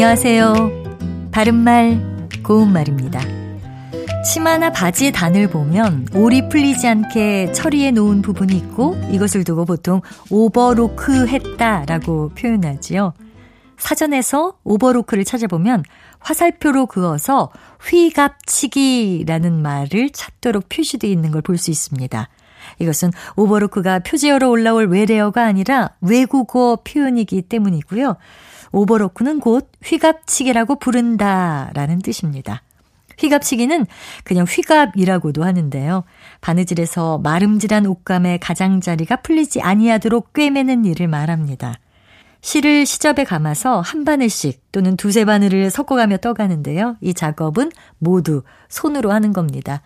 안녕하세요. 바른말, 고운말입니다. 치마나 바지의 단을 보면 올이 풀리지 않게 처리해 놓은 부분이 있고 이것을 두고 보통 오버로크 했다라고 표현하지요. 사전에서 오버로크를 찾아보면 화살표로 그어서 휘갑치기라는 말을 찾도록 표시되어 있는 걸 볼 수 있습니다. 이것은 오버로크가 표제어로 올라올 외래어가 아니라 외국어 표현이기 때문이고요. 오버로크는 곧 휘갑치기라고 부른다라는 뜻입니다. 휘갑치기는 그냥 휘갑이라고도 하는데요. 바느질에서 마름질한 옷감의 가장자리가 풀리지 아니하도록 꿰매는 일을 말합니다. 실을 시접에 감아서 한 바늘씩 또는 두세 바늘을 섞어가며 떠가는데요. 이 작업은 모두 손으로 하는 겁니다.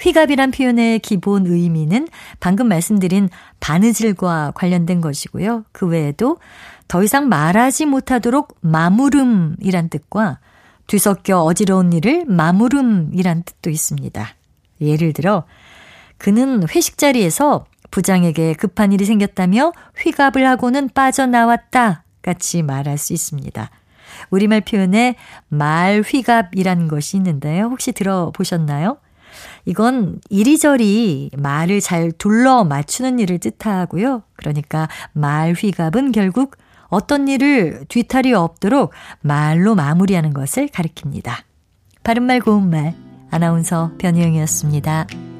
휘갑이란 표현의 기본 의미는 방금 말씀드린 바느질과 관련된 것이고요. 그 외에도 더 이상 말하지 못하도록 마무름이란 뜻과 뒤섞여 어지러운 일을 마무름이란 뜻도 있습니다. 예를 들어 그는 회식 자리에서 부장에게 급한 일이 생겼다며 휘갑을 하고는 빠져나왔다 같이 말할 수 있습니다. 우리말 표현에 말 휘갑이라는 것이 있는데요. 혹시 들어보셨나요? 이건 이리저리 말을 잘 둘러 맞추는 일을 뜻하고요. 그러니까 말 휘갑은 결국 어떤 일을 뒤탈이 없도록 말로 마무리하는 것을 가리킵니다. 바른말 고운말 아나운서 변희영이었습니다.